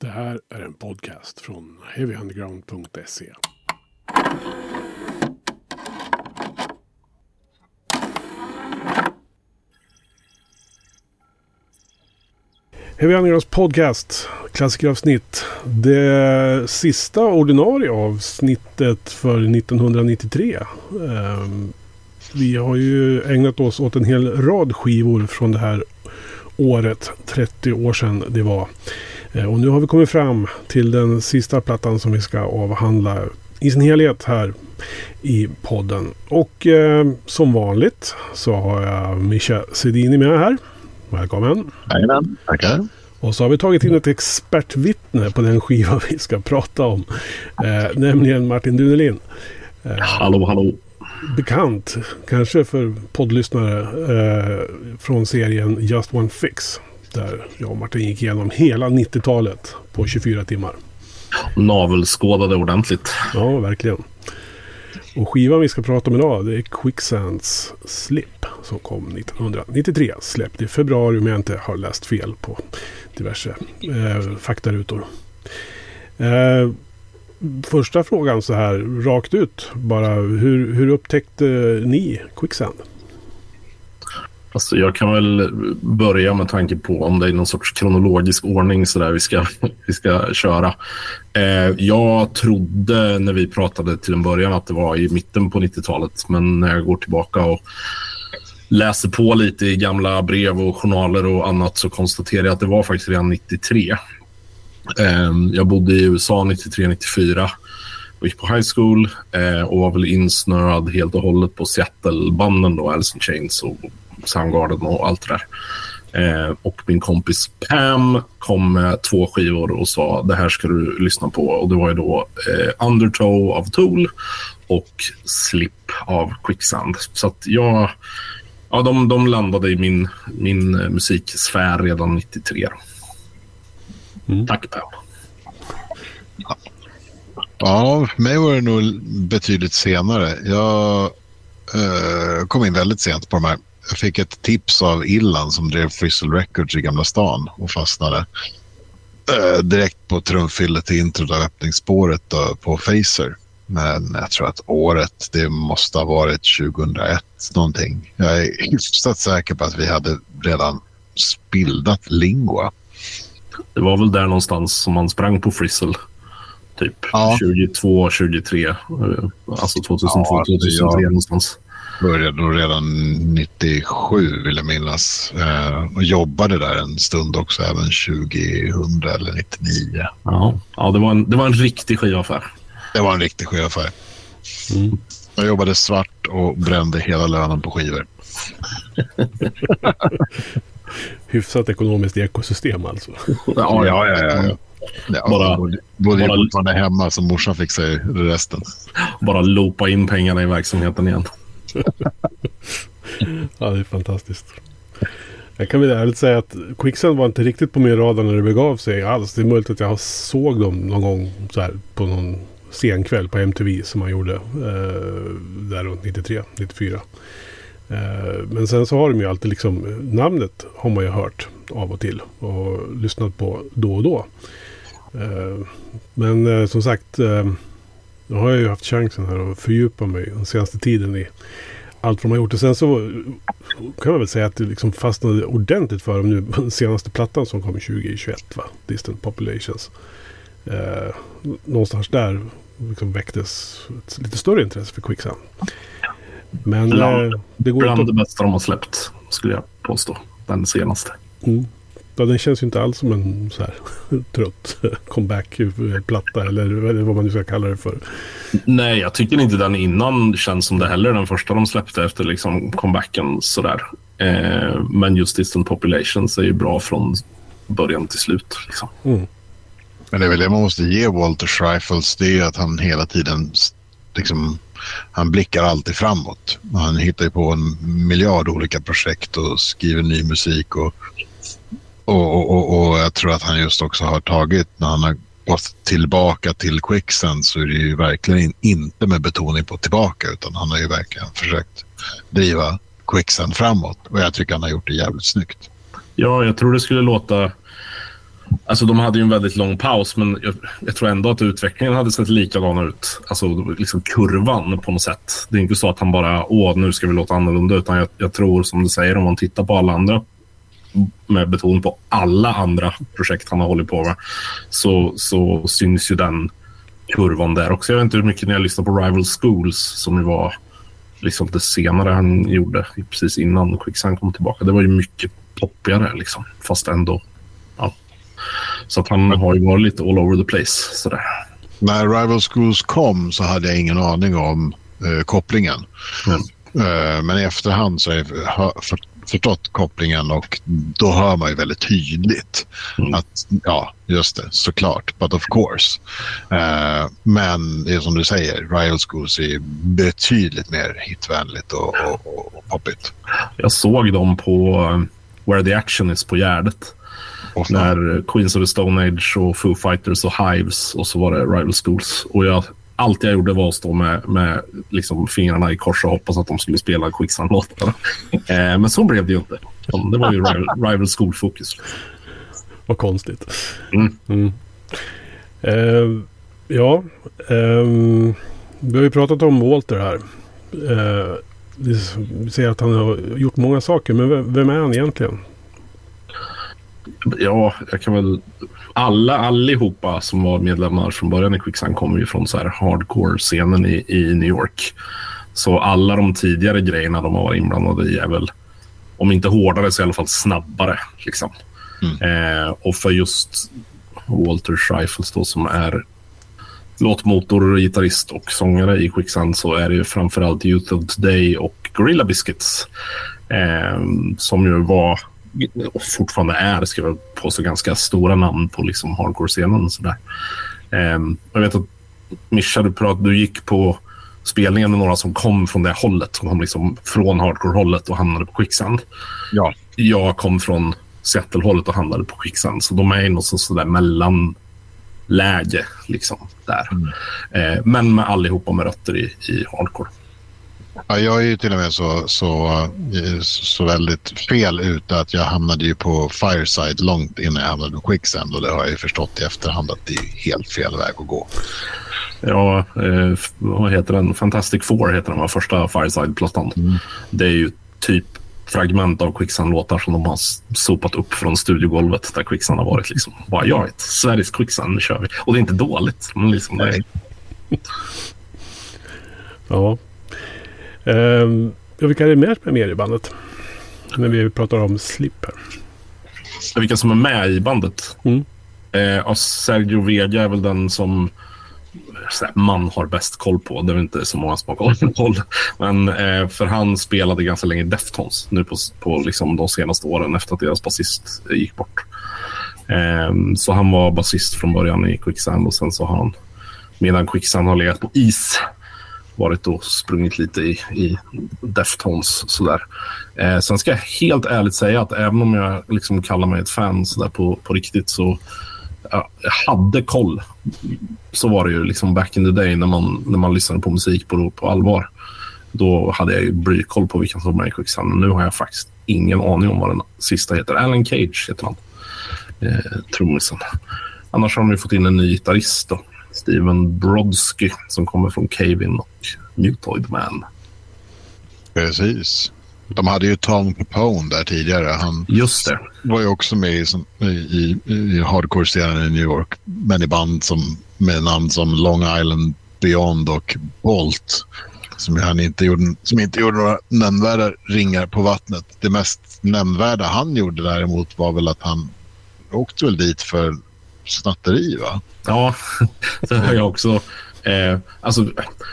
Det här är en podcast från heavyunderground.se. Heavy Undergrounds podcast, klassikeravsnitt. Det sista ordinarie avsnittet för 1993. Ehm, vi har ju ägnat oss åt en hel rad skivor från det här året, 30 år sedan det var. Eh, och nu har vi kommit fram till den sista plattan som vi ska avhandla i sin helhet här i podden. Och eh, som vanligt så har jag Mischa Sedini med här. Välkommen! Jajamän, tackar! Och så har vi tagit in ett expertvittne på den skiva vi ska prata om. Eh, nämligen Martin Dunelin. Eh, hallå, hallå! Bekant, kanske för poddlyssnare, eh, från serien Just One Fix. Där jag och Martin gick igenom hela 90-talet på 24 timmar. Navelskådade ordentligt. Ja, verkligen. Och skivan vi ska prata om idag det är Quicksands Slip som kom 1993. Släppt i februari om jag inte har läst fel på diverse eh, faktarutor. Eh, första frågan så här rakt ut bara. Hur, hur upptäckte ni Quicksand? Alltså jag kan väl börja med tanke på om det är någon sorts kronologisk ordning så där vi ska, vi ska köra. Eh, jag trodde när vi pratade till en början att det var i mitten på 90-talet, men när jag går tillbaka och läser på lite i gamla brev och journaler och annat så konstaterar jag att det var faktiskt redan 93. Eh, jag bodde i USA 93-94 och gick på high school eh, och var väl insnöad helt och hållet på Seattle-banden då, Alice in Chains och Soundgarden och allt det där. Eh, och min kompis Pam kom med två skivor och sa det här ska du lyssna på. Och det var ju då eh, Undertow av Tool och Slip av Quicksand. Så att jag... Ja, de, de landade i min, min musiksfär redan 93. Mm. Tack Pam. Ja, för mig var det nog betydligt senare. Jag eh, kom in väldigt sent på de här jag fick ett tips av Illan som drev Frizzle Records i Gamla stan och fastnade eh, direkt på trumfyllet i introt av öppningsspåret då, på Facer. Men jag tror att året, det måste ha varit 2001 någonting. Jag är hyfsat säker på att vi hade redan spildat Lingua. Det var väl där någonstans som man sprang på Frizzle. Typ ja. 22, 23. Alltså 2002, ja, 2003 någonstans började nog redan 97 vill jag minnas. Eh, och jobbade där en stund också, även 2000 eller 99. Ja, ja det, var en, det var en riktig skivaffär. Det var en riktig skivaffär. Mm. Jag jobbade svart och brände hela lönen på skivor. Hyfsat ekonomiskt ekosystem alltså. Ja, ja, ja. ja. ja bara, bodde bara, fortfarande hemma så morsan fick sig resten. Bara lopa in pengarna i verksamheten igen. ja, det är fantastiskt. Jag kan väl ärligt säga att Quicksand var inte riktigt på min radar när det begav sig alls. Det är möjligt att jag såg dem någon gång så här på någon senkväll på MTV som man gjorde eh, där runt 93, 94. Eh, men sen så har de ju alltid liksom namnet har man ju hört av och till och lyssnat på då och då. Eh, men eh, som sagt eh, nu har jag ju haft chansen här att fördjupa mig den senaste tiden i allt vad de har gjort. Och sen så kan man väl säga att det liksom fastnade ordentligt för dem nu. Den senaste plattan som kom 2021 va? Distant Populations. Eh, någonstans där liksom väcktes ett lite större intresse för Quicksand. Men bland, eh, det går bland inte... det bästa de har släppt skulle jag påstå. Den senaste. Mm. Ja, den känns ju inte alls som en så här trött comeback-platta eller vad man nu ska kalla det för. Nej, jag tycker inte den innan känns som det heller. Den första de släppte efter liksom comebacken sådär. Eh, men just Distant Populations är ju bra från början till slut. Liksom. Mm. Men det är väl det man måste ge Walter Schreifels. Det är att han hela tiden liksom, han blickar alltid framåt. Han hittar ju på en miljard olika projekt och skriver ny musik och och, och, och, jag tror att han just också har tagit, när han har gått tillbaka till Quicksand så är det ju verkligen inte med betoning på tillbaka utan han har ju verkligen försökt driva Quicksand framåt och jag tycker han har gjort det jävligt snyggt. Ja, jag tror det skulle låta Alltså de hade ju en väldigt lång paus, men jag, jag, tror ändå att utvecklingen hade sett likadan ut. Alltså liksom kurvan på något sätt. Det är inte så att han bara, åh, nu ska vi låta annorlunda, utan jag, jag tror som du säger, om man tittar på alla andra med betoning på alla andra projekt han har hållit på med, så, så syns ju den kurvan där också. Jag vet inte hur mycket ni har lyssnat på Rival Schools som ju var liksom det senare han gjorde precis innan Quicksand kom tillbaka. Det var ju mycket poppigare liksom, fast ändå. Ja. Så att han har ju varit lite all over the place. Sådär. När Rival Schools kom så hade jag ingen aning om eh, kopplingen. Mm. Eh, men i efterhand så har jag för, förstått kopplingen och då hör man ju väldigt tydligt mm. att ja, just det, såklart, but of course. Uh, men det är som du säger, Riot Schools är betydligt mer hitvänligt och, och, och poppigt. Jag såg dem på um, Where the Action Is på Gärdet. Oh, när Queens of the Stone Age och Foo Fighters och Hives och så var det Rival Schools. Och jag allt jag gjorde var att stå med, med liksom fingrarna i kors och hoppas att de skulle spela Quicksand-låtarna. Eh, men så blev det ju inte. Det var ju rival, rival School-fokus. Vad konstigt. Mm. Mm. Eh, ja, eh, vi har ju pratat om Walter här. Eh, vi ser att han har gjort många saker, men vem är han egentligen? Ja, jag kan väl... Alla, allihopa som var medlemmar från början i Quicksand kommer ju från så här hardcore-scenen i, i New York. Så alla de tidigare grejerna de har varit inblandade i är väl, om inte hårdare så i alla fall snabbare. Liksom. Mm. Eh, och för just Walter Scheifels då som är låtmotor, gitarrist och sångare i Quicksand så är det ju framförallt Youth of Today och Gorilla Biscuits eh, som ju var och fortfarande är, ska jag påstå, ganska stora namn på liksom hardcore-scenen. Um, jag vet att Mischa, du, prat, du gick på spelningen med några som kom från det hållet. Som kom liksom från hardcore-hållet och hamnade på Quicksand. Ja. Jag kom från Seattle-hållet och hamnade på Quicksand. Så de är i något sådär mellanläge. Liksom, där. Mm. Eh, men med allihopa med rötter i, i hardcore. Ja, jag är ju till och med så, så, eh, så väldigt fel ute att jag hamnade ju på Fireside långt innan jag hamnade på Quicksand och det har jag ju förstått i efterhand att det är helt fel väg att gå. Ja, eh, vad heter den? Fantastic Four heter den, var första Fireside-plattan. Mm. Det är ju typ fragment av Quicksand-låtar som de har sopat upp från studiogolvet där Quicksand har varit. Liksom. Bara, jag vet, Sveriges Quicksand, nu kör vi. Och det är inte dåligt. Men liksom, det är... ja, Uh, vilka är det mer som är med i bandet? När vi pratar om Slip här. Vilka som är med i bandet? Mm. Uh, Sergio Vega är väl den som man har bäst koll på. Det är inte så många som har koll. Men eh, för han spelade ganska länge Deftones nu på, på liksom de senaste åren efter att deras basist gick bort. Eh, så han var basist från början i Quicksand och sen så har han medan Quicksand har legat på is varit och sprungit lite i, i Deftones. Sådär. Eh, sen ska jag helt ärligt säga att även om jag liksom kallar mig ett fan sådär på, på riktigt så ja, jag hade koll. Så var det ju liksom back in the day när man, när man lyssnade på musik på, på allvar. Då hade jag ju brykoll på vilka som var med i Quicksand. Nu har jag faktiskt ingen aning om vad den sista heter. Alan Cage heter han. Eh, trummisen. Annars har de ju fått in en ny gitarrist. Då. Steven Brodsky som kommer från Cavin och Mutoid Man. Precis. De hade ju Tom Capone där tidigare. Han Just det. var ju också med i, i, i hardcore-serien i New York. Men i band som, med namn som Long Island Beyond och Bolt. Som han inte gjorde, som inte gjorde några nämnvärda ringar på vattnet. Det mest nämnvärda han gjorde däremot var väl att han åkte väl dit för snatteri va? Ja, det har jag också. Eh, alltså,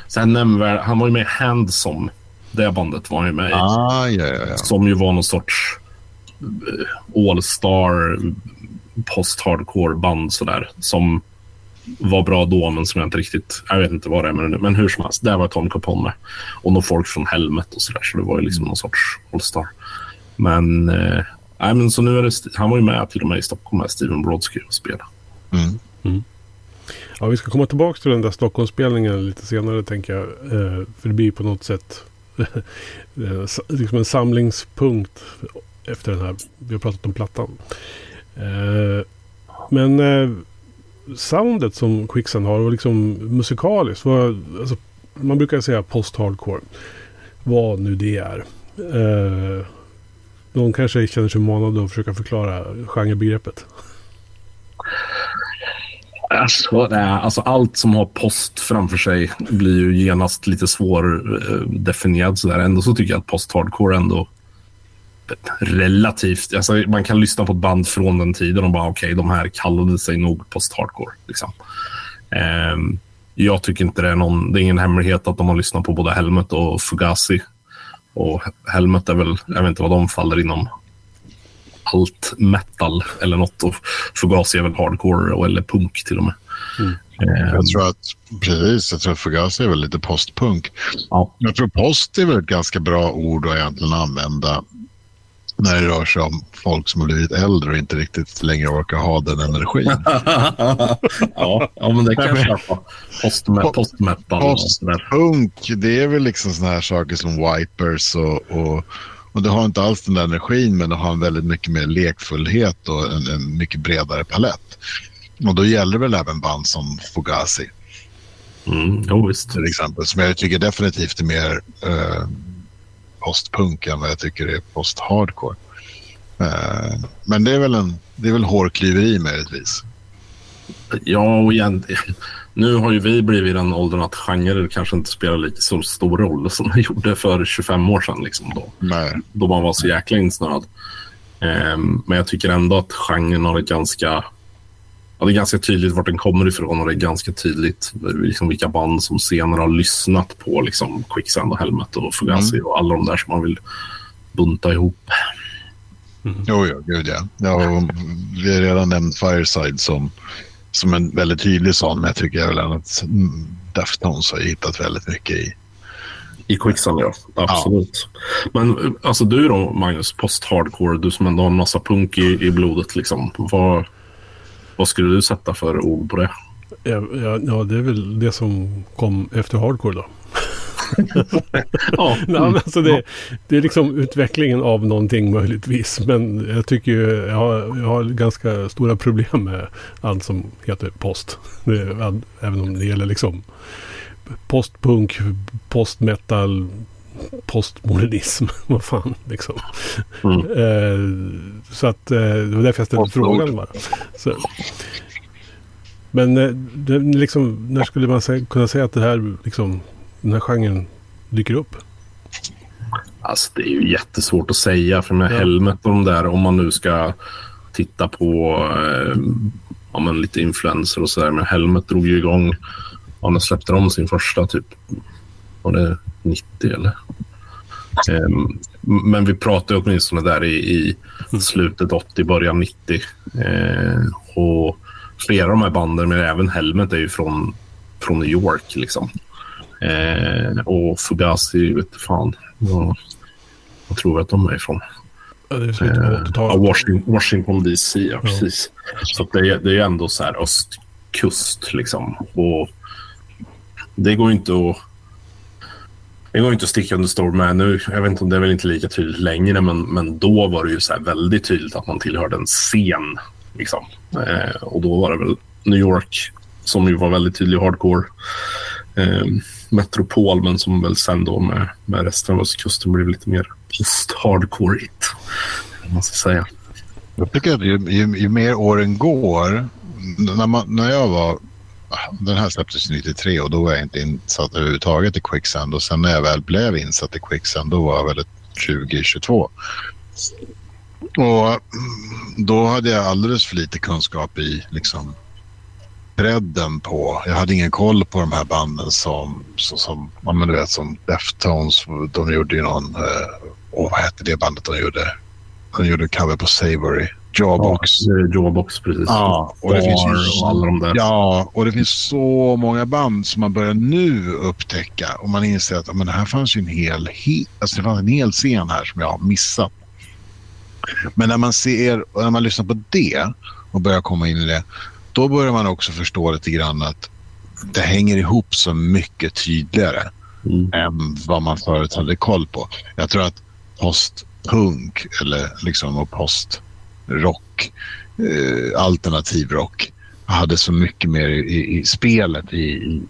sen nämnvärd, han var ju med i Handsom. Det bandet var han ju med i. Ah, ja, ja, ja. Som ju var någon sorts eh, all-star post-hardcore band sådär. Som var bra då, men som jag inte riktigt... Jag vet inte vad det är med det nu. Men hur som helst, där var Tom Capone. Och någon folk från Helmet och sådär. Så det var ju liksom någon sorts all-star. Men, eh, nej, men så nu är det... Han var ju med till och med i Stockholm med Steven Brodsky och spelade. Mm. Mm. Ja, vi ska komma tillbaka till den där Stockholmsspelningen lite senare tänker jag. Eh, för det blir på något sätt eh, liksom en samlingspunkt efter den här. Vi har pratat om plattan. Eh, Men eh, soundet som Quicksand har och liksom musikaliskt. Var, alltså, man brukar säga post-hardcore. Vad nu det är. Eh, någon kanske känner sig manad att försöka förklara genrebegreppet. Alltså, nej, alltså, allt som har post framför sig blir ju genast lite svårdefinierat. Eh, sådär. Ändå så tycker jag att post-hardcore ändå eh, relativt... Alltså, man kan lyssna på ett band från den tiden och bara okej, okay, de här kallade sig nog post-hardcore. Liksom. Um, jag tycker inte det är någon... Det är ingen hemlighet att de har lyssnat på både Helmet och Fugazi. Och Helmet är väl... Jag vet inte vad de faller inom allt metal eller något. Och Fugazi är väl hardcore eller punk till och med. Mm. Um, jag tror att precis, jag tror att Fugazi är väl lite postpunk. Ja. Jag tror post är väl ett ganska bra ord att egentligen använda när det rör sig om folk som har blivit äldre och inte riktigt längre orkar ha den energin. ja, ja, men det kan jag köpa. Postmetal. Postpunk, det är väl liksom sådana här saker som Wipers och, och, och det har inte alls den där energin men det har en väldigt mycket mer lekfullhet och en, en mycket bredare palett. Och då gäller väl även band som Fugazi. Mm, jo, visst. Till exempel, som jag tycker definitivt är mer uh, postpunk än vad jag tycker är post-hardcore. Uh, men det är väl, en, det är väl hårklyveri möjligtvis. Ja, och igen, nu har ju vi blivit i den åldern att genrer kanske inte spelar lika så stor roll som det gjorde för 25 år sedan. Liksom då, Nej. då man var så jäkla insnöad. Um, men jag tycker ändå att genren har ett ganska ja, det är ganska tydligt vart den kommer ifrån och det är ganska tydligt liksom, vilka band som senare har lyssnat på liksom, Quicksand och Helmet och Fugazi mm. och alla de där som man vill bunta ihop. Mm. Jo, ja, gud ja. ja vi har redan nämnt Fireside som, som en väldigt tydlig sån, men jag tycker väl att Deftones har hittat väldigt mycket i. I Quicksand, ja. Absolut. Ja. Men alltså du då, Magnus, post-hardcore, du som ändå har en massa punk i, i blodet, liksom. Vad, vad skulle du sätta för ord på det? Ja, ja, ja det är väl det som kom efter hardcore då. ja. Nej, alltså det, det, är liksom utvecklingen av någonting möjligtvis. Men jag tycker ju, jag har, jag har ganska stora problem med allt som heter post. Det, även om det gäller liksom postpunk, postmetal, postmodernism. Vad fan liksom. Mm. Eh, så att eh, det var därför jag ställde frågan bara. Så. Men eh, det, liksom, när skulle man kunna säga att det här, liksom, den här genren dyker upp? Alltså det är ju jättesvårt att säga för med ja. Helmet och de där om man nu ska titta på eh, ja, men lite influenser och sådär. Men Helmet drog ju igång, ja, när släppte de sin första typ, var det 90 eller? Um, men vi pratade åtminstone där i, i slutet 80, början 90. Uh, och flera av de här banden, men även Helmet, är ju från, från New York. Liksom. Uh, och Fugazi, vet fan. Vad, vad tror jag att de är ifrån? Ja, det är uh, Washington, Washington DC, ja, ja. precis. Så det, är, det är ändå så här östkust liksom. Och det går inte att det går inte att sticka under stol med nu. Jag vet inte om det är väl inte lika tydligt längre, men, men då var det ju så väldigt tydligt att man tillhörde en scen. Liksom. Eh, och då var det väl New York som ju var väldigt tydlig hardcore. Eh, metropol, men som väl sen då med, med resten av östkusten blev lite mer post-hardcore-igt. Man ska säga. Jag tycker att ju, ju, ju mer åren går, när, man, när jag var den här släpptes 93 och då var jag inte insatt överhuvudtaget i Quicksand. Och sen när jag väl blev insatt i Quicksand då var jag väl 2022. Och då hade jag alldeles för lite kunskap i liksom bredden på. Jag hade ingen koll på de här banden som, så, som, ja, men du vet, som Deftones. De gjorde ju någon, eh, vad hette det bandet de gjorde? De gjorde cover på Savory. Jawbox. Ja, Jawbox, precis. Ja, och det finns ju, och alla de där. Ja, och det finns så många band som man börjar nu upptäcka. Och man inser att men det här fanns ju en hel, he, alltså det fanns en hel scen här som jag har missat. Men när man ser och när man lyssnar på det och börjar komma in i det, då börjar man också förstå lite grann att det hänger ihop så mycket tydligare mm. än vad man förut hade koll på. Jag tror att postpunk eller liksom och post rock eh, alternativ rock. Hade så mycket mer i, i, i spelet i,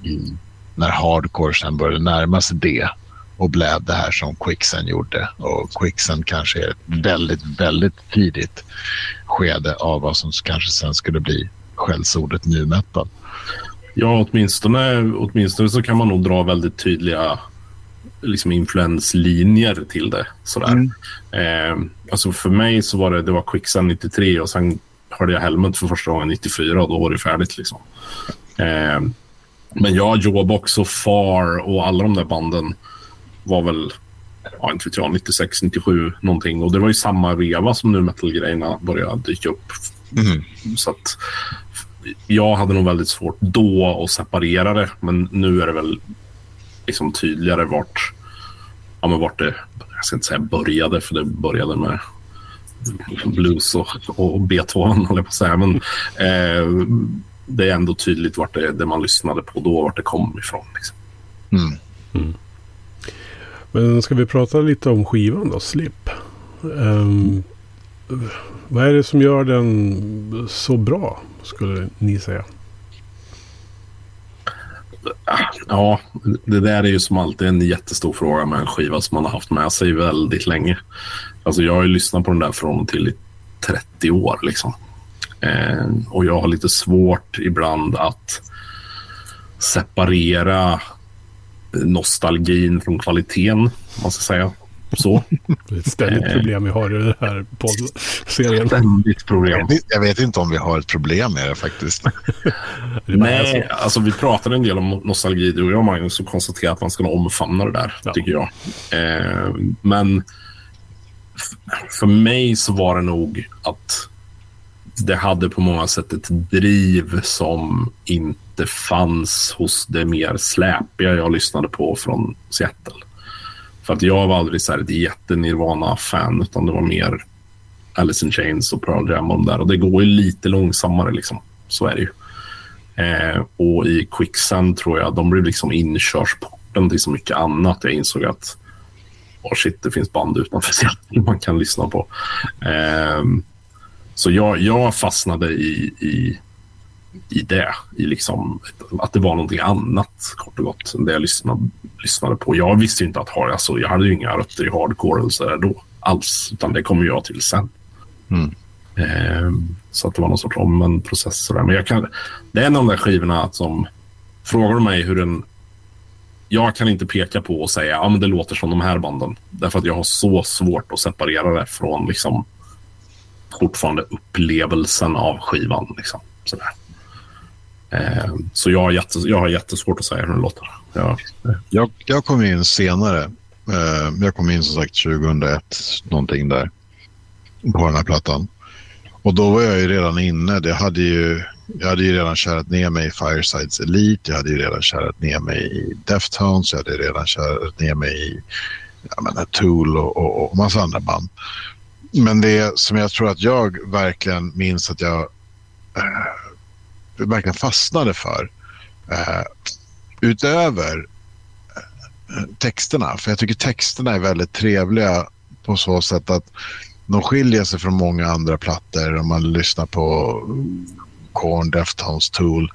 i, när hardcore sen började närma sig det och blev det här som Quicksand gjorde. Och Quicksand kanske är ett väldigt, väldigt tidigt skede av vad som kanske sen skulle bli skällsordet nu metal. Ja, åtminstone, åtminstone så kan man nog dra väldigt tydliga liksom influenslinjer till det. Sådär. Mm. Eh, alltså för mig så var det, det var Quicksand 93 och sen hörde jag Helmet för första gången 94 och då var det färdigt. Liksom. Eh, men ja, Jawbox och Far och alla de där banden var väl, ja, inte vet jag, 96, 97 någonting. Och det var ju samma reva som nu metal-grejerna började dyka upp. Mm. Så att jag hade nog väldigt svårt då att separera det, men nu är det väl liksom tydligare vart, ja, men vart det, jag ska inte säga började, för det började med blues och, och Beethoven, håller jag på att säga. Men eh, det är ändå tydligt vart det, det man lyssnade på då, vart det kom ifrån. Liksom. Mm. Mm. Men ska vi prata lite om skivan då, Slip? Um, vad är det som gör den så bra, skulle ni säga? Ja, det där är ju som alltid en jättestor fråga med en skiva som man har haft med sig väldigt länge. Alltså jag har ju lyssnat på den där från till i 30 år liksom. Eh, och jag har lite svårt ibland att separera nostalgin från kvaliteten, om man ska säga så. Det är ett ständigt eh. problem vi har i den här poddserien. Ständigt problem. Jag vet inte om vi har ett problem med det faktiskt. det Nej, alltså vi pratade en del om nostalgi, du och jag Magnus, och konstaterade att man ska omfamna det där, ja. tycker jag. Eh, men för mig så var det nog att det hade på många sätt ett driv som inte fanns hos det mer släpiga jag lyssnade på från Seattle. För att jag var aldrig så här ett jättenirvana-fan, utan det var mer Alice in Chains och Pearl Jam och där. Och det går ju lite långsammare, liksom. Så är det ju. Eh, och i Quicksand tror jag, de blev liksom inkörsporten till så mycket annat. Jag insåg att oh shit, det finns band utanför Seattle man kan lyssna på. Eh, så jag, jag fastnade i, i, i det. I liksom, att det var någonting annat, kort och gott, än det jag lyssnade, lyssnade på. Jag visste ju inte att alltså, jag hade ju inga rötter i hardcore eller så där då alls, utan det kommer jag till sen. Mm. Eh, så att det var någon sorts omvänd process. Sådär. Men jag kan, det är en av de där skivorna som frågar mig hur en jag kan inte peka på och säga att ja, det låter som de här banden. Därför att jag har så svårt att separera det från liksom, fortfarande upplevelsen av skivan. Liksom, sådär. Eh, så jag har, jättes, jag har jättesvårt att säga hur den låter. Ja. Jag, jag kom in senare. Eh, jag kom in som sagt 2001, någonting där, på den här plattan. Och då var jag ju redan inne. Jag hade ju, jag hade ju redan kärat ner mig i Firesides Elite. Jag hade ju redan kärat ner mig i Deftones. Jag hade redan kärat ner mig i jag menar, Tool och, och, och massa andra band. Men det som jag tror att jag verkligen minns att jag eh, verkligen fastnade för. Eh, utöver eh, texterna, för jag tycker texterna är väldigt trevliga på så sätt att de skiljer sig från många andra plattor. Om man lyssnar på Korn, Deftones, Tool.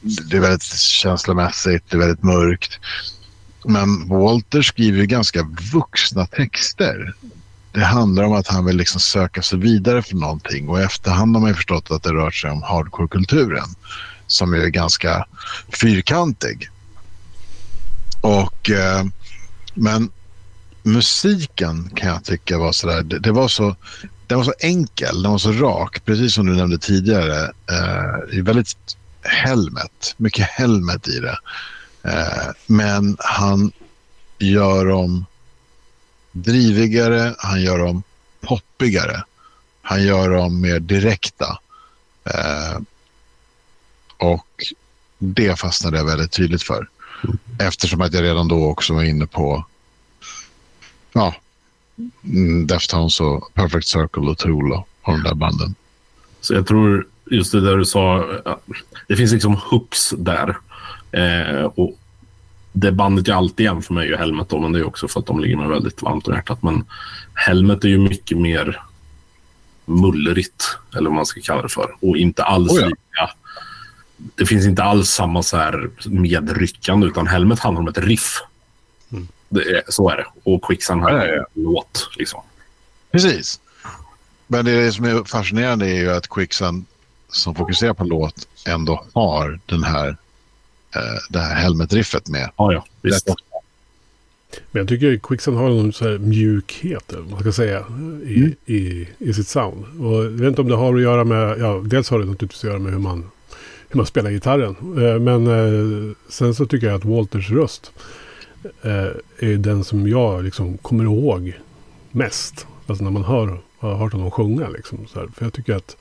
Det är väldigt känslomässigt, det är väldigt mörkt. Men Walter skriver ganska vuxna texter det handlar om att han vill liksom söka sig vidare för någonting och i efterhand har man förstått att det rör sig om hardcore-kulturen som är ganska fyrkantig. Och, eh, men musiken kan jag tycka var sådär, det, det var så, den var så enkel, den var så rak, precis som du nämnde tidigare. Eh, väldigt helmet, mycket helmet i det. Eh, men han gör om drivigare, han gör dem poppigare. Han gör dem mer direkta. Eh, och det fastnade jag väldigt tydligt för. Eftersom att jag redan då också var inne på ja, mm, Deftones och Perfect Circle och Tool och de där banden. Så jag tror just det där du sa, det finns liksom hooks där. Eh, och det bandet jag alltid jämför med är ju Helmet då, men det är också för att de ligger mig väldigt varmt om hjärtat. Men Helmet är ju mycket mer mullrigt, eller vad man ska kalla det för. Och inte alls Oh ja. lika... Det finns inte alls samma så här medryckande, utan Helmet handlar om ett riff. Det är, så är det. Och Quicksand handlar Ja, ja, en låt. Liksom. Precis. Men det som är fascinerande är ju att Quicksand som fokuserar på låt ändå har den här, det här helmetriffet med. Ja, ja, visst. Men jag tycker Quicksand har någon så här mjukhet, eller vad man ska säga, i, Mm. i, i sitt sound. Och jag vet inte om det har att göra med, ja, dels har det naturligtvis att göra med hur man, hur man spelar gitarren. Eh, Men eh, sen så tycker jag att Walters röst eh, är den som jag liksom kommer ihåg mest. Alltså när man hör, har hört honom sjunga liksom. Så här. För jag tycker att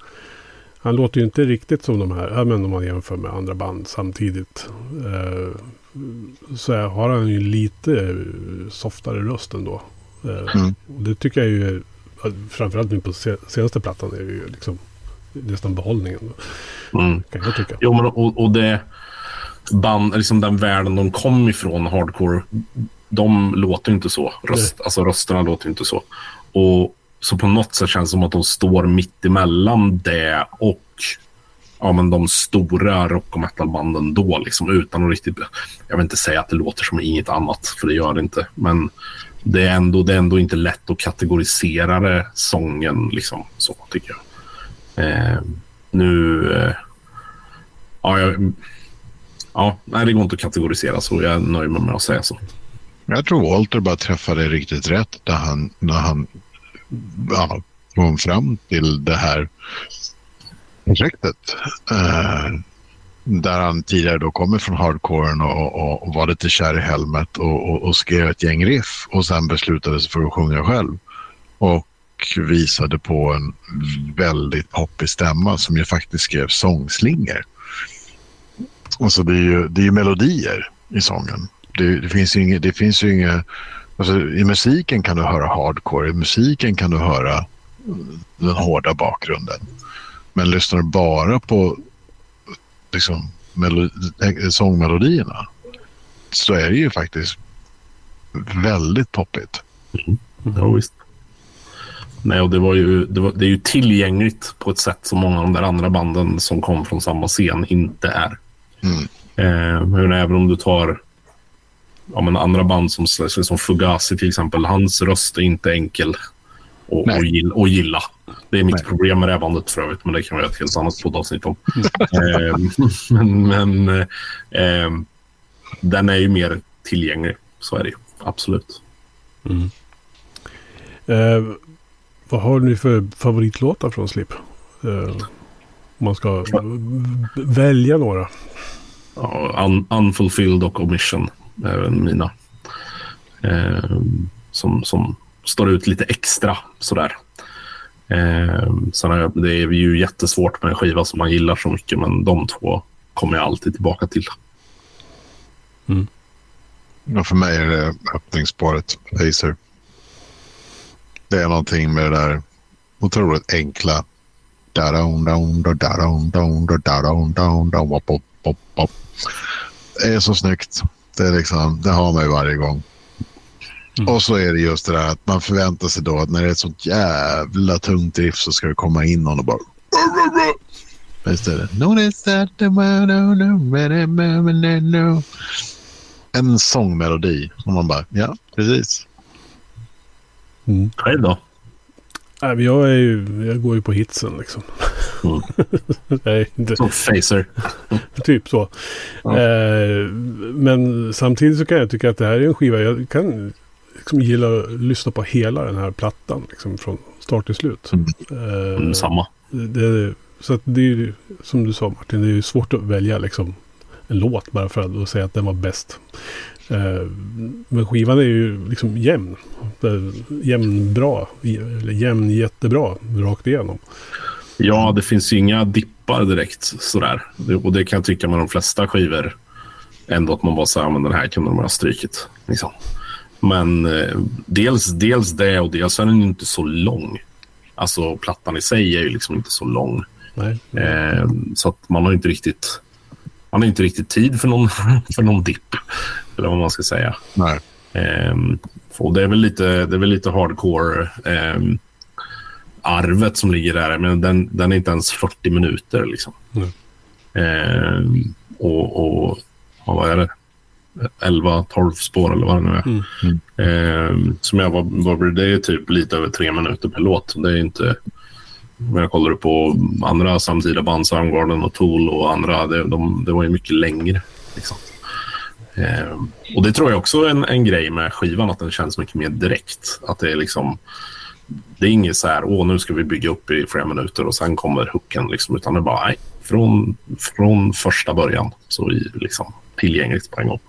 han låter ju inte riktigt som de här, men om man jämför med andra band samtidigt. Eh, så har han ju lite eh, softare röst ändå. Eh, Mm. och det tycker jag ju, framförallt nu på se- senaste plattan, är ju liksom nästan behållningen. Mm. Kan jag tycka. Jo, men och, och det band, liksom den världen de kom ifrån, hardcore, de låter inte så. Röst, alltså rösterna låter inte så. Och så på något sätt känns det som att de står mitt emellan det och ja, men de stora rock och metalbanden då, liksom, utan att riktigt... Jag vill inte säga att det låter som inget annat, för det gör det inte. Men det är ändå, det är ändå inte lätt att kategorisera det, sången, liksom, så tycker jag. Eh, nu... Eh, ja, jag, ja, nej, det går inte att kategorisera, så jag nöjer mig med att säga så. Jag tror Walter bara träffade riktigt rätt när han, när han ja, kom fram till det här projektet. Eh, där han tidigare då kommer från hardcoren och, och, och var lite kär i Helmet och, och, och skrev ett gäng riff och sen beslutade sig för att sjunga själv. Och visade på en väldigt poppig stämma som ju faktiskt skrev sångslingor. Alltså det är ju, det är ju melodier i sången. Det, det finns ju inget, det finns ju inget, alltså i musiken kan du höra hardcore, i musiken kan du höra den hårda bakgrunden. Men lyssnar du bara på liksom, eh, sångmelodierna så är det ju faktiskt väldigt poppigt. Ja, visst. Nej, och det, var ju, det, var, det är ju tillgängligt på ett sätt som många av de där andra banden som kom från samma scen inte är. Mm. Eh, men även om du tar ja, men andra band som, som Fugazi till exempel, hans röst är inte enkel att att gilla. Det är mitt Nej. problem med det här bandet för övrigt, men det kan vi göra ett helt annat poddavsnitt om. eh, men men eh, den är ju mer tillgänglig, så är det ju. Absolut. Eh, vad har ni för favoritlåtar från Slip? Eh, om man ska välja några. Ja, un, unfulfilled och omission väl mina. Eh, som, som står ut lite extra sådär. Eh, sen är det är ju jättesvårt med en skiva som man gillar så mycket, men de två kommer jag alltid tillbaka till. Och för mig är det öppningsspåret, Acer. Det är någonting med det där otroligt enkla. Det är så snyggt. Det, är liksom, det har man ju varje gång. Och så är det just det där att man förväntar sig då att när det är ett sånt jävla tungt drift så ska det komma in någon och bara... Det? Notice that the no. En sångmelodi. Och man bara, ja, precis. Själv då? Nej, jag, är ju, jag går ju på hitsen liksom. Mm. Nej, inte, Som Facer. typ så. Ja. Eh, men samtidigt så kan jag tycka att det här är en skiva. Jag kan liksom gilla att lyssna på hela den här plattan. Liksom från start till slut. Mm. Eh, Mm, samma. det, så att det är ju, som du sa Martin, det är ju svårt att välja liksom en låt bara för att och säga att den var bäst. Eh, men skivan är ju liksom jämn. Jämn bra. Eller jämn jättebra rakt igenom. Ja, det finns ju inga dippar direkt sådär. Och det kan jag tycka med de flesta skivor. Ändå att man bara säger men den här kunde de ha strykit. Liksom. Men eh, dels, dels det och dels är den inte så lång. Alltså plattan i sig är ju liksom inte så lång. Nej. Eh, så att man har inte riktigt man har inte riktigt tid för någon, för någon dipp. Eller vad man ska säga. Nej. Ehm, och det är väl lite, det är väl lite hardcore. ehm, arvet som ligger där, men den, den är inte ens 40 minuter. Liksom. Mm. Eh, och, och vad är det? 11-12 spår eller vad det nu är. Mm. Eh, som jag var, var, det är typ lite över tre minuter per låt. Det är inte... Men jag kollar på andra samtida band, Soundgarden och Tool och andra. Det, de, det var ju mycket längre. Liksom. Eh, och det tror jag också är en, en grej med skivan, att den känns mycket mer direkt. Att det är liksom... Det är inget så här, åh nu ska vi bygga upp i flera minuter och sen kommer hooken. Liksom, utan det är bara, nej, från, från första början så är liksom tillgängligt på en gång.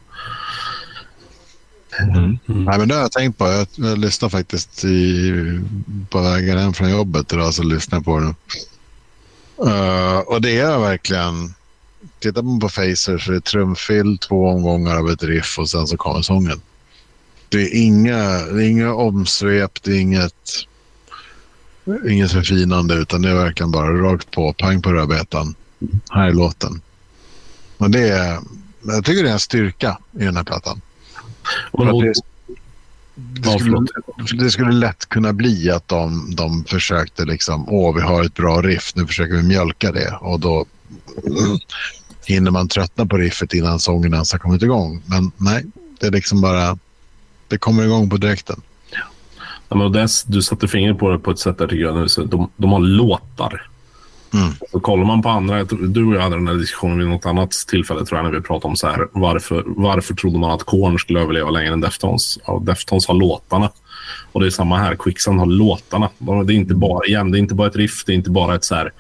Mm. Mm. Nej, men det har jag tänkt på. Jag, jag lyssnade faktiskt i, på vägen hem från jobbet idag så lyssnade jag på den. Uh, och det är verkligen... Tittar man på Facer så är det trumfill, två omgångar av ett riff och sen så kommer sången. Det är inga, det är inga omsvep, det är inget, inget förfinande utan det är verkligen bara rakt på, pang på rödbetan. Här är låten. Och det är, jag tycker det är en styrka i den här plattan. Det, det, skulle, det, skulle, lätt kunna bli att de, de försökte liksom, åh vi har ett bra riff, nu försöker vi mjölka det och då hinner man tröttna på riffet innan sången ens har kommit igång. Men nej, det är liksom bara, det kommer igång på direkten. Ja, men det, du satte fingret på det på ett sätt där tycker jag. Nu, så de, de har låtar Mm. Så kollar man på andra, du och jag hade den här diskussionen vid något annat tillfälle tror jag när vi pratade om så här, varför, varför trodde man att Korn skulle överleva längre än Deftones? Ja, Deftones har låtarna. Och det är samma här, Quicksand har låtarna. Det är inte bara, igen, det är inte bara ett riff, det är inte bara ett så här,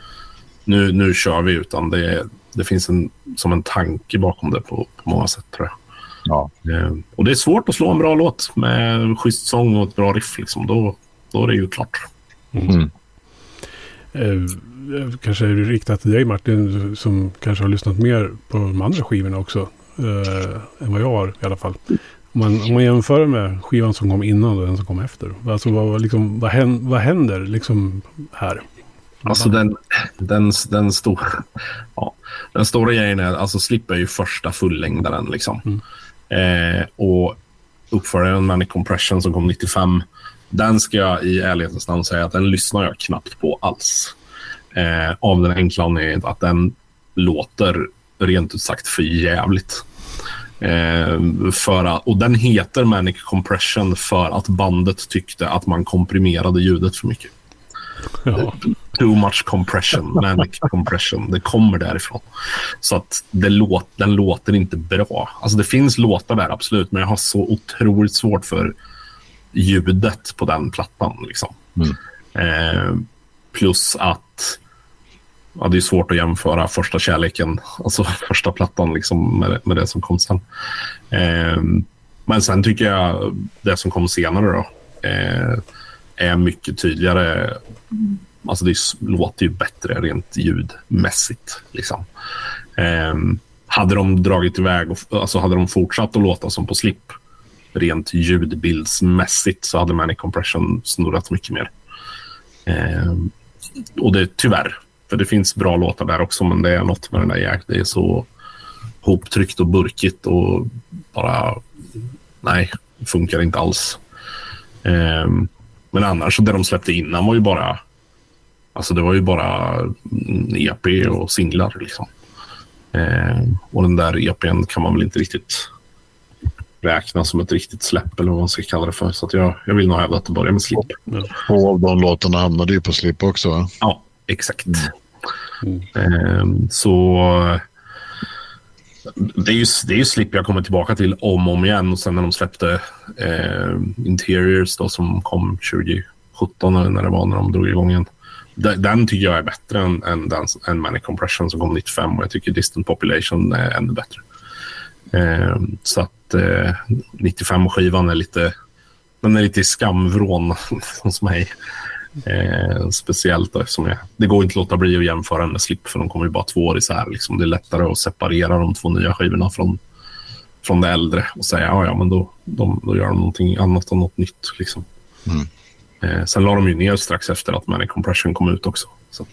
nu, nu kör vi, utan det, det finns en, som en tanke bakom det på, på många sätt tror jag. Ja. Eh, och det är svårt att slå en bra låt med schysst sång och ett bra riff. Liksom. Då, då är det ju klart. Mm. Mm kanske är det riktat till dig Martin som kanske har lyssnat mer på de andra skivorna också. Eh, än vad jag har i alla fall. Om man, om man jämför med skivan som kom innan och den som kom efter. Alltså vad, liksom, vad, händer, vad händer liksom här? Alltså den, den, den, stor, ja, den stora grejen är alltså Slip är ju första fullängdaren. Liksom. Mm. Eh, och uppföljaren Manic Compression som kom 95. Den ska jag i ärlighetens namn säga att den lyssnar jag knappt på alls. Eh, av den enkla anledningen att den låter rent ut sagt för jävligt. Eh, för att, och den heter Manic Compression för att bandet tyckte att man komprimerade ljudet för mycket. Ja. Too much compression, manic compression. Det kommer därifrån. Så att det låt, den låter inte bra. Alltså det finns låtar där, absolut, men jag har så otroligt svårt för ljudet på den plattan. Liksom. Mm. Eh, plus att ja, det är svårt att jämföra första kärleken, alltså första plattan liksom, med, med det som kom sen. Eh, men sen tycker jag det som kom senare då, eh, är mycket tydligare. Alltså det låter ju bättre rent ljudmässigt. Liksom. Eh, hade de dragit iväg och alltså hade de fortsatt att låta som på Slip rent ljudbildsmässigt så hade Manic Compression snurrat mycket mer. Eh, och det tyvärr för det finns bra låtar där också, men det är något med den där Jack. Det är så hoptryckt och burkigt och bara... Nej, funkar inte alls. Um, men annars, det de släppte innan var ju bara... Alltså det var ju bara EP och singlar liksom. Um, och den där EPn kan man väl inte riktigt räkna som ett riktigt släpp eller vad man ska kalla det för. Så jag, jag vill nog hävda att det börjar med Slip. Två av de låtarna hamnade ju på Slip också va? Ja, exakt. Mm. Um, så det är, ju, det är ju Slip jag kommer tillbaka till om och om igen. Och sen när de släppte eh, Interiors då, som kom 2017 eller när det var när de drog igång igen. Den, tycker jag är bättre än, än, den, än Manic Compression som kom 95 och jag tycker Distant Population är ännu bättre. Eh, så att eh, 95-skivan är lite, den är lite i skamvrån hos mig. Eh, speciellt eftersom jag, det går inte att låta bli att jämföra med Slip för de kommer ju bara två år isär. Liksom. Det är lättare att separera de två nya skivorna från, från det äldre och säga ja, ja men då, de, då gör de någonting annat och något nytt. Liksom. Mm. Eh, sen la de ju ner strax efter att Manic Compression kom ut också. Så att,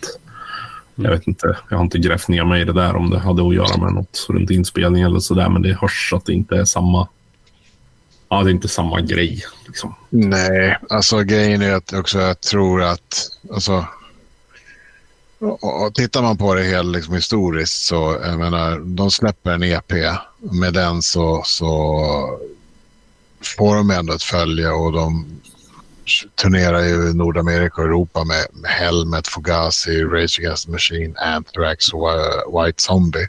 mm. Jag vet inte, jag har inte grävt ner mig i det där om det hade att göra med något runt inspelning eller sådär. Men det hörs att det inte är samma ja, det är inte samma grej. Liksom. Nej, alltså grejen är att också jag tror att... Alltså, och, och tittar man på det helt liksom historiskt så, jag menar, de släpper en EP. Med den så, så får de ändå ett följe och de turnerar ju i Nordamerika och Europa med, med Helmet, Fugazi, Rage Against the Machine, Anthrax och White Zombie.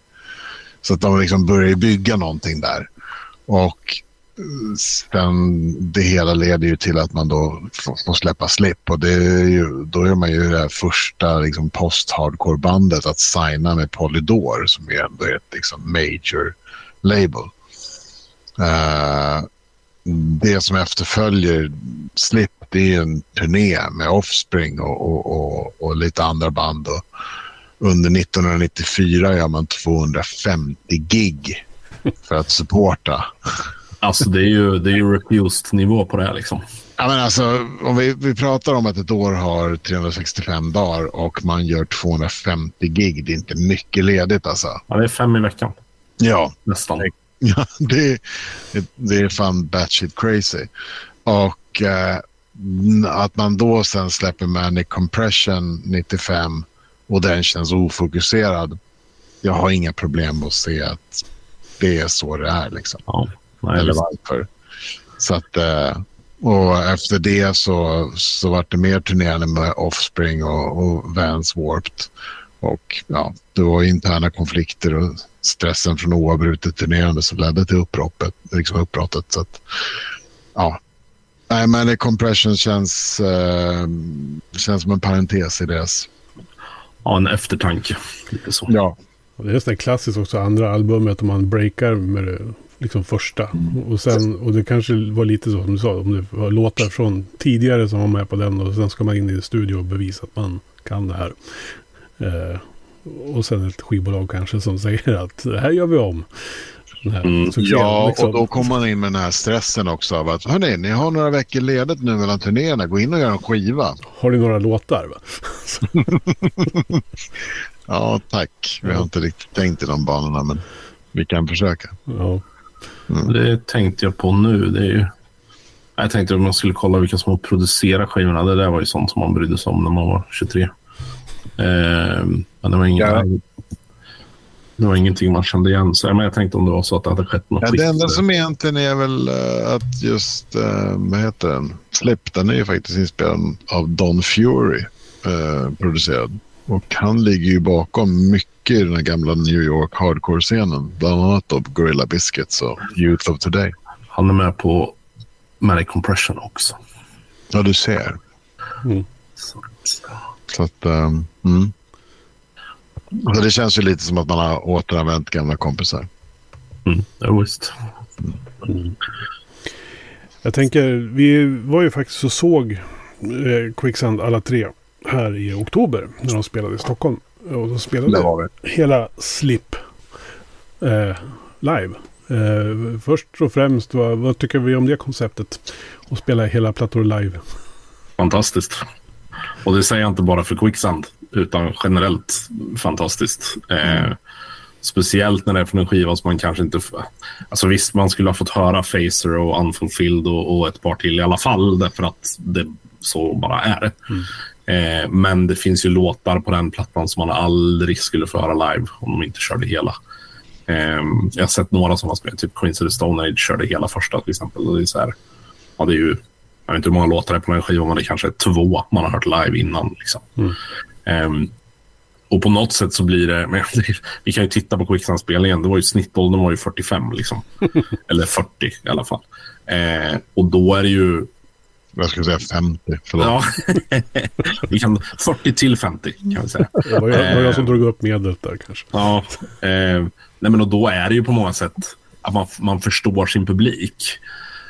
Så att de liksom börjar bygga någonting där. Och sen det hela leder ju till att man då får, släppa Slip och det är ju, då är man ju det här första liksom post-hardcore-bandet att signa med Polydor som är ändå ett liksom major label. Uh, det som efterföljer Slip det är en turné med Offspring och, och, och, och lite andra band. Och under 1994 gör man 250 gig för att supporta. Alltså det är ju, det är ju refused-nivå på det här liksom. Ja, men alltså, om vi, vi pratar om att ett år har 365 dagar och man gör 250 gig. Det är inte mycket ledigt alltså. Ja, det är fem i veckan. Ja. Nästan. Ja, det, det är fan batshit crazy. Och eh, att man då sen släpper Manic Compression 95 och den känns ofokuserad. Jag har inga problem att se att det är så det är. Liksom. Ja, nej, Eller varför. Så att, eh, och efter det så, så var det mer turnerande med Offspring och, och Vans Warped. Och ja, det var interna konflikter och stressen från oavbrutet turnerande som ledde till uppbrottet. Liksom uppbrottet. Så att, ja, Nej, men compression känns, uh, känns som en parentes i deras... Ja, en eftertanke. Lite så. Ja. Det är nästan klassiskt också, andra albumet, om man breakar med det liksom första. Mm. Och, sen, och det kanske var lite så som du sa, om det var låtar från tidigare som var med på den och sen ska man in i studio och bevisa att man kan det här. Eh, och sen ett skivbolag kanske som säger att det här gör vi om. Mm. ja, liksom. och då kommer man in med den här stressen också av att hörni, ni har några veckor ledigt nu mellan turnéerna. Gå in och gör en skiva. Har ni några låtar? Va? ja, tack. Vi har inte riktigt tänkt i de banorna, men vi kan försöka. Ja. Mm. Det tänkte jag på nu. Det är ju... Jag tänkte att man skulle kolla vilka som har producerat skivorna. Det där var ju sånt som man brydde sig om när man var 23. Eh, men det var inget... Ja. Det var ingenting man kände igen. Så, men jag tänkte om det var så att det hade skett något. Ja, det enda som egentligen är väl uh, att just, uh, vad heter den? Slip, den är ju faktiskt inspelad av Don Fury, uh, producerad. Och han ligger ju bakom mycket i den gamla New York hardcore-scenen. Bland annat av Gorilla Biscuits och Youth of Today. Han är med på Manic Compression också. Ja, du ser. Mm. Så att, um, mm. Så det känns ju lite som att man har återanvänt gamla kompisar. Mm, ja, visst. Mm. Jag tänker, vi var ju faktiskt och såg eh, Quicksand alla tre här i oktober när de spelade i Stockholm. Och de spelade hela Slip eh, live. Eh, först och främst, vad, vad, tycker vi om det konceptet? Att spela hela plattor live. Fantastiskt. Och det säger jag inte bara för Quicksand utan generellt fantastiskt. Eh, speciellt när det är från en skiva som man kanske inte... Alltså visst, man skulle ha fått höra Facer och Unfulfilled och, och ett par till i alla fall därför att det så bara är. Mm. Eh, men det finns ju låtar på den plattan som man aldrig skulle få höra live om de inte körde hela. Eh, jag har sett några som har spelat, typ Queens of the Stone Age körde hela första till exempel. Och det är så här, ja, det är ju, jag vet inte hur många låtar det är på den skivan, men det kanske är två man har hört live innan. Liksom. Mm. Um, och på något sätt så blir det... Men, vi kan ju titta på Quicksand-spelningen. Det var ju snittåldern var ju 45, liksom. Eller 40 i alla fall. Uh, och då är det ju... Jag skulle säga 50, förlåt. Ja. vi kan, 40 till 50 kan vi säga. Det var jag, det var jag som drog upp medlet där kanske. Ja. Uh, nej, men och då är det ju på många sätt att man, man förstår sin publik.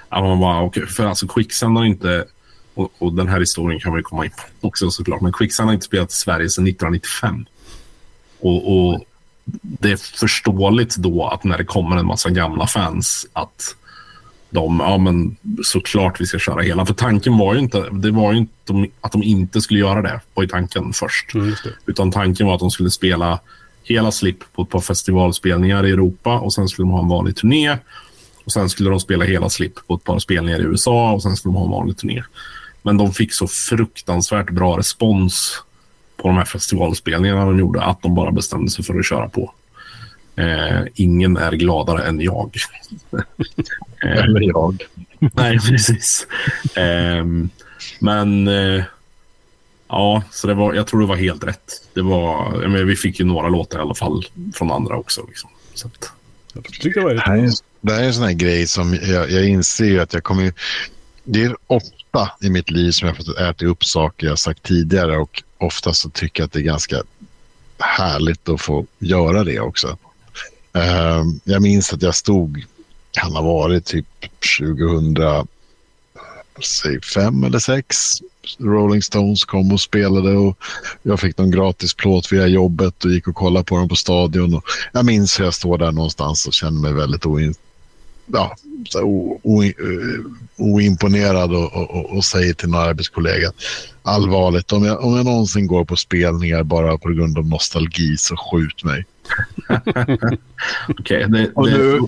Att man bara, okay, för alltså Quicksand har inte och, och, den här historien kan vi komma in på också såklart. Men Quicksand har inte spelat i Sverige sedan 1995. Och, och, det är förståeligt då att när det kommer en massa gamla fans att de, ja men såklart vi ska köra hela. För tanken var ju inte, det var ju inte att de inte skulle göra det, var ju tanken först. Mm, Utan tanken var att de skulle spela hela Slip på ett par festivalspelningar i Europa och sen skulle de ha en vanlig turné. Och sen skulle de spela hela Slip på ett par spelningar i USA och sen skulle de ha en vanlig turné. Men de fick så fruktansvärt bra respons på de här festivalspelningarna de gjorde att de bara bestämde sig för att köra på. Eh, ingen är gladare än jag. eh, Eller jag. nej, precis. Eh, men eh, ja, så det var, jag tror det var helt rätt. Det var, men vi fick ju några låtar i alla fall från andra också. Liksom. Så att, jag tyckte det var det, här är, det här är en sån här grej som jag, jag inser att jag kommer... Det är ofta i mitt liv som jag har fått äta upp saker jag sagt tidigare och ofta så tycker jag att det är ganska härligt att få göra det också. Ehm, jag minns att jag stod, kan ha varit typ 2005 eller 6 Rolling Stones kom och spelade och jag fick någon gratis plåt via jobbet och gick och kollade på dem på stadion. Och jag minns hur jag står där någonstans och känner mig väldigt oin, ja, o, o, eh, oimponerad och, och, och, säger till en arbetskollega allvarligt, om jag, om jag någonsin går på spelningar bara på grund av nostalgi så skjut mig. Okej, okay, och nu,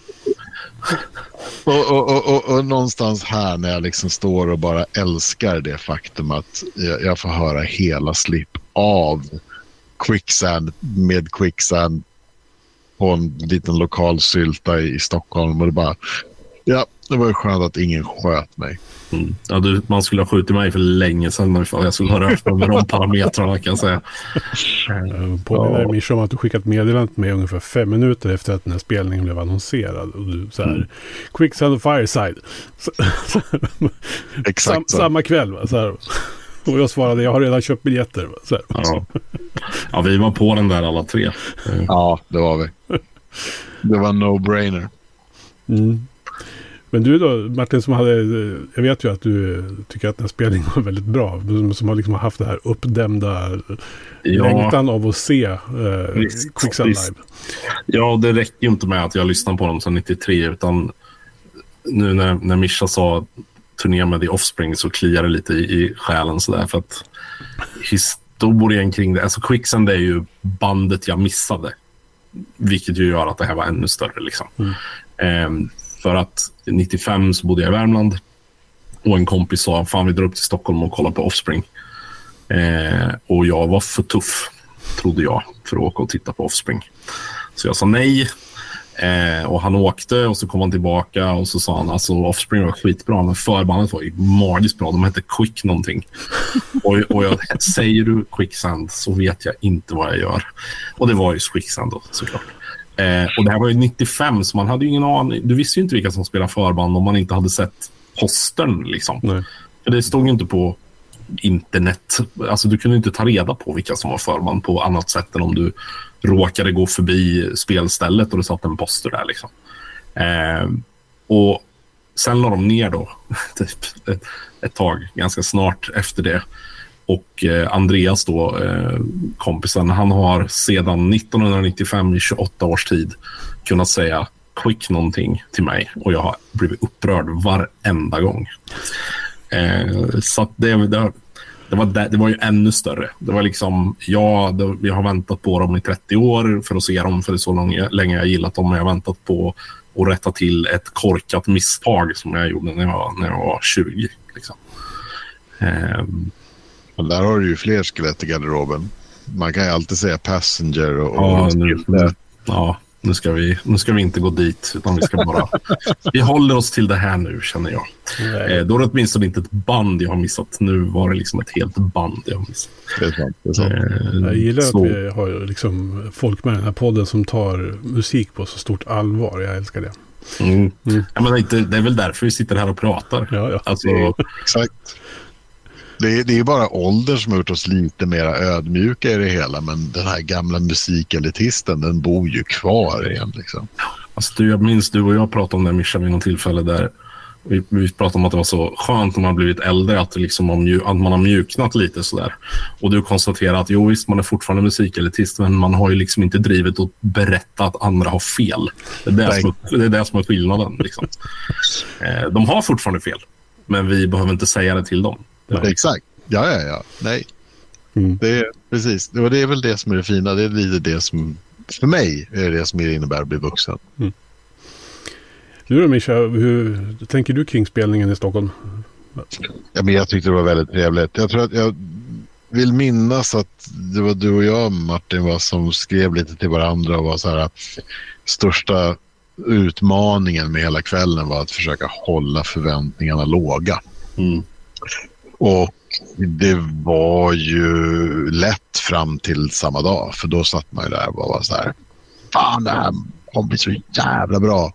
och, och, och, och, någonstans här när jag liksom står och bara älskar det faktum att jag, jag får höra hela slip av Quicksand med Quicksand på en liten lokal sylta i Stockholm. Och det bara, ja, det var ju skönt att ingen sköt mig. Mm. Ja, du, man skulle ha skjutit mig för länge sedan ifall jag skulle ha rört mig med de parametrarna kan jag säga. Jag påminner ja. Mischa om att du skickat meddelandet med ungefär fem minuter efter att den här spelningen blev annonserad. Och du så här, mm. Quicksand och Fireside. Så, så, Exakt sam, Samma kväll. Va? Så här. Och jag svarade, jag har redan köpt biljetter. Så här. Ja. ja, vi var på den där alla tre. Ja, det var vi. Det var no-brainer. Mm. Men du då, Martin, som hade, jag vet ju att du tycker att den här spelningen var väldigt bra. Som har liksom haft det här uppdämda ja. längtan av att se eh, Quicksand live. Ja, det räcker ju inte med att jag lyssnat på dem sedan 93, utan nu när, när Mischa sa turné med The Offspring så kliar det lite i, i själen sådär. För att historien kring det, alltså Quicksand är ju bandet jag missade. Vilket ju gör att det här var ännu större liksom. Mm. Um, för att 95 så bodde jag i Värmland och en kompis sa fan vi drar upp till Stockholm och kollar på Offspring. Eh, och jag var för tuff, trodde jag, för att åka och titta på Offspring. Så jag sa nej. Eh, och han åkte och så kom han tillbaka och så sa han alltså Offspring var skitbra men förbandet var ju magiskt bra. De hette Quick någonting. och, och jag, säger du Quicksand så vet jag inte vad jag gör. Och det var ju Quicksand då såklart. Eh, och det här var ju 95, så man hade ju ingen aning. Du visste ju inte vilka som spelade förband om man inte hade sett postern. Liksom. Nej. För det stod ju inte på internet. Alltså, du kunde inte ta reda på vilka som var förband på annat sätt än om du råkade gå förbi spelstället och det satt en poster där. Liksom. Eh, och sen la de ner då, typ ett, ett tag, ganska snart efter det. Och eh, Andreas då, eh, kompisen, han har sedan 1995 i 28 års tid kunnat säga quick någonting till mig och jag har blivit upprörd varenda gång. Eh, så det, det, det, var, det var ju ännu större. Det var liksom, ja, det, jag har väntat på dem i 30 år för att se dem, för det är så lång, länge jag gillat dem. Jag har väntat på att rätta till ett korkat misstag som jag gjorde när jag, när jag var 20. Liksom. Men där har du ju fler skelett i garderoben. Man kan ju alltid säga passenger och... Ja, nu, nu, ja nu, ska vi, nu ska vi inte gå dit, utan vi ska bara... vi håller oss till det här nu, känner jag. Eh, då är det åtminstone inte ett band jag har missat. Nu var det liksom ett helt band jag har missat. Det är sant. Det är sant. Eh, jag gillar så... att vi har liksom folk med den här podden som tar musik på så stort allvar. Jag älskar det. Mm. Mm. Ja, men det, är väl därför vi sitter här och pratar. Ja, ja. Alltså, Exakt. Det är, det är bara åldern som har gjort oss lite mer ödmjuka i det hela. Men den här gamla musikelitisten, den bor ju kvar igen. Liksom. Alltså, jag minns du och jag pratade om det, Mischa, vid något tillfälle där vi, vi pratade om att det var så skönt när man blivit äldre, att, liksom att man har mjuknat lite sådär. Och du konstaterar att jo visst, man är fortfarande musikelitist, men man har ju liksom inte drivet att berätta att andra har fel. Det är det, som, det, är det som är skillnaden. Liksom. Eh, de har fortfarande fel, men vi behöver inte säga det till dem. Ja. Exakt. Ja, ja, ja. Nej. Mm. Det är, precis. Det är väl det som är det fina. Det är lite det som, för mig, är det som det innebär att bli vuxen. Mm. Du då Mischa, hur tänker du kring spelningen i Stockholm? Ja, men jag tyckte det var väldigt trevligt. Jag tror att jag vill minnas att det var du och jag Martin var som skrev lite till varandra och var så här. Största utmaningen med hela kvällen var att försöka hålla förväntningarna låga. Mm. Och det var ju lätt fram till samma dag. För då satt man ju där och var så här. Fan, det här kommer bli så jävla bra.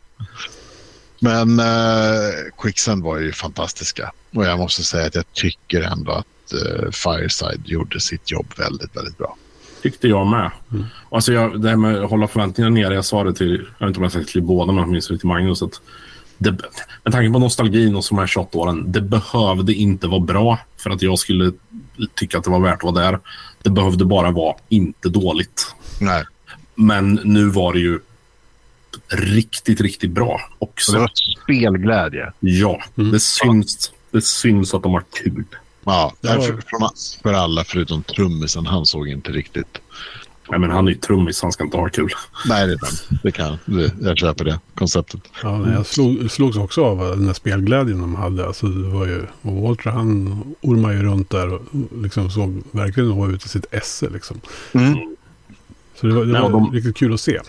Men eh, Quicksand var ju fantastiska. Och jag måste säga att jag tycker ändå att eh, Fireside gjorde sitt jobb väldigt, väldigt bra. Tyckte jag med. Mm. Alltså jag, det här med att hålla förväntningarna nere. Jag sa det till, jag vet inte om jag sagt till båda, men åtminstone till Magnus. Att det, med tanke på nostalgin och de här 28 åren. Det behövde inte vara bra för att jag skulle tycka att det var värt att vara där. Det behövde bara vara inte dåligt. Nej. Men nu var det ju riktigt, riktigt bra också. Det var spelglädje. Ja, mm. det, syns, det syns att de har kul. Ja, för, för alla förutom trummisen. Han såg inte riktigt. Nej, men han är ju trummis, han ska inte ha kul. Nej, det, det kan jag. Jag köper det konceptet. Ja, jag slog, slogs också av den där spelglädjen de hade. Alltså, det var ju, och Walter han ormade ju runt där och liksom såg verkligen att vara ute i sitt esse. Liksom. Mm. Så det var, det var de, riktigt kul att se.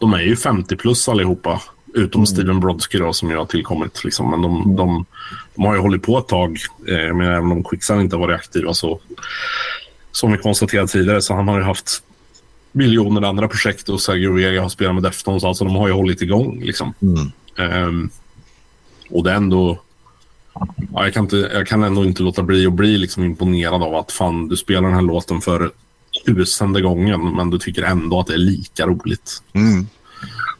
De är ju 50 plus allihopa. Utom mm. Steven Brodsky då, som ju har tillkommit. Liksom. Men de, mm. de, de, har ju hållit på ett tag. Eh, men även om Quicksand inte har varit aktiva så som vi konstaterade tidigare så han har ju haft miljoner andra projekt och Sergio Vega har spelat med Deftones. Alltså de har ju hållit igång liksom. Mm. Um, och det är ändå... Ja, jag, kan inte, jag kan ändå inte låta bli att bli liksom imponerad av att fan, du spelar den här låten för tusende gången men du tycker ändå att det är lika roligt. Mm.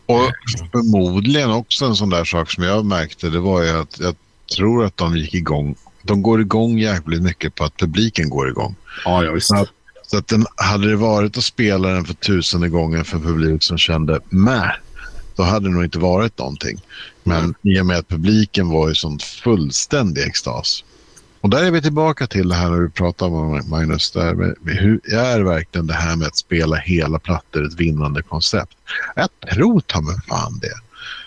Och förmodligen också en sån där sak som jag märkte det var ju att jag tror att de gick igång. De går igång jäkligt mycket på att publiken går igång. Ja, ja visst. Att så att den, hade det varit att spela den för tusende gången för publik som kände med då hade det nog inte varit någonting. Men mm. i och med att publiken var i sånt fullständig extas. Och där är vi tillbaka till det här när du pratar om Magnus. Där med, hur är verkligen det här med att spela hela plattor ett vinnande koncept? Jag tror ta mig fan det.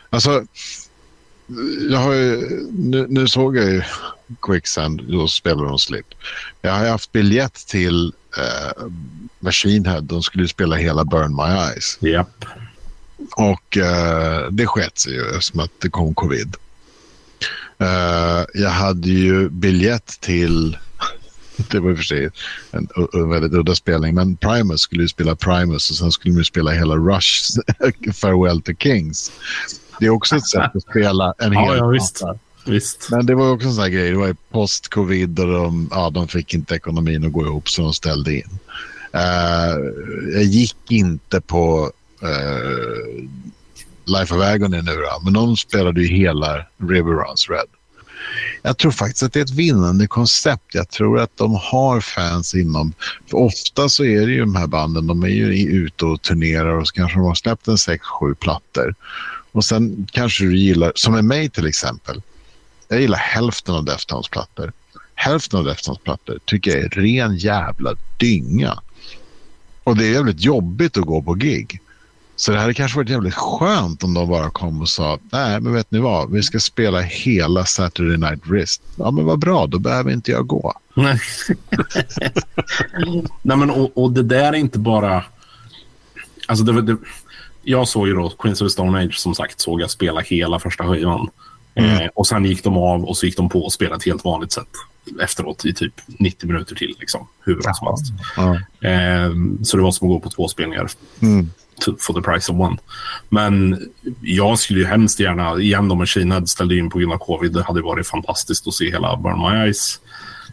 Alltså, jag har ju, nu, nu, såg jag ju Quicksand, då spelar de Slip. Jag har haft biljett till eh, Machine Head. De skulle spela hela Burn My Eyes. Yep. Och eh, det sket sig ju eftersom att det kom covid. Uh, jag hade ju biljett till, det var i och för sig en, en väldigt udda spelning, men Primus skulle ju spela Primus och sen skulle de spela hela Rush Farewell to Kings. Det är också ett sätt att spela en hel ja, ja, visst. Men det var också en sån här grej. Det var post-covid och de, ja, de fick inte ekonomin att gå ihop så de ställde in. Uh, jag gick inte på uh, Life of Agony nu då, men de spelade ju hela River Runs Red. Jag tror faktiskt att det är ett vinnande koncept. Jag tror att de har fans inom... För ofta så är det ju de här banden, de är ju ute och turnerar och så kanske de har släppt en sex, sju plattor. Och sen kanske du gillar, som med mig till exempel, jag gillar hälften av Deftones plattor. Hälften av Deftones plattor tycker jag är ren jävla dynga. Och det är jävligt jobbigt att gå på gig. Så det hade kanske varit jävligt skönt om de bara kom och sa nej men vet ni vad, vi ska spela hela Saturday Night Wrist. Ja men vad bra, då behöver inte jag gå. Nej, nej men och, och, det där är inte bara... Alltså det, det, jag såg ju då Queens of the Stone Age som sagt såg jag spela hela första skivan. Mm. Eh, och sen gick de av och så gick de på och spelade ett helt vanligt sätt efteråt i typ 90 minuter till. Liksom, hur bra som helst. Eh, så det var som att gå på två spelningar. Mm. For the price of one. Men jag skulle ju hemskt gärna, igen då Machine Head ställde in på grund av covid. Det hade varit fantastiskt att se hela Burn My Eyes.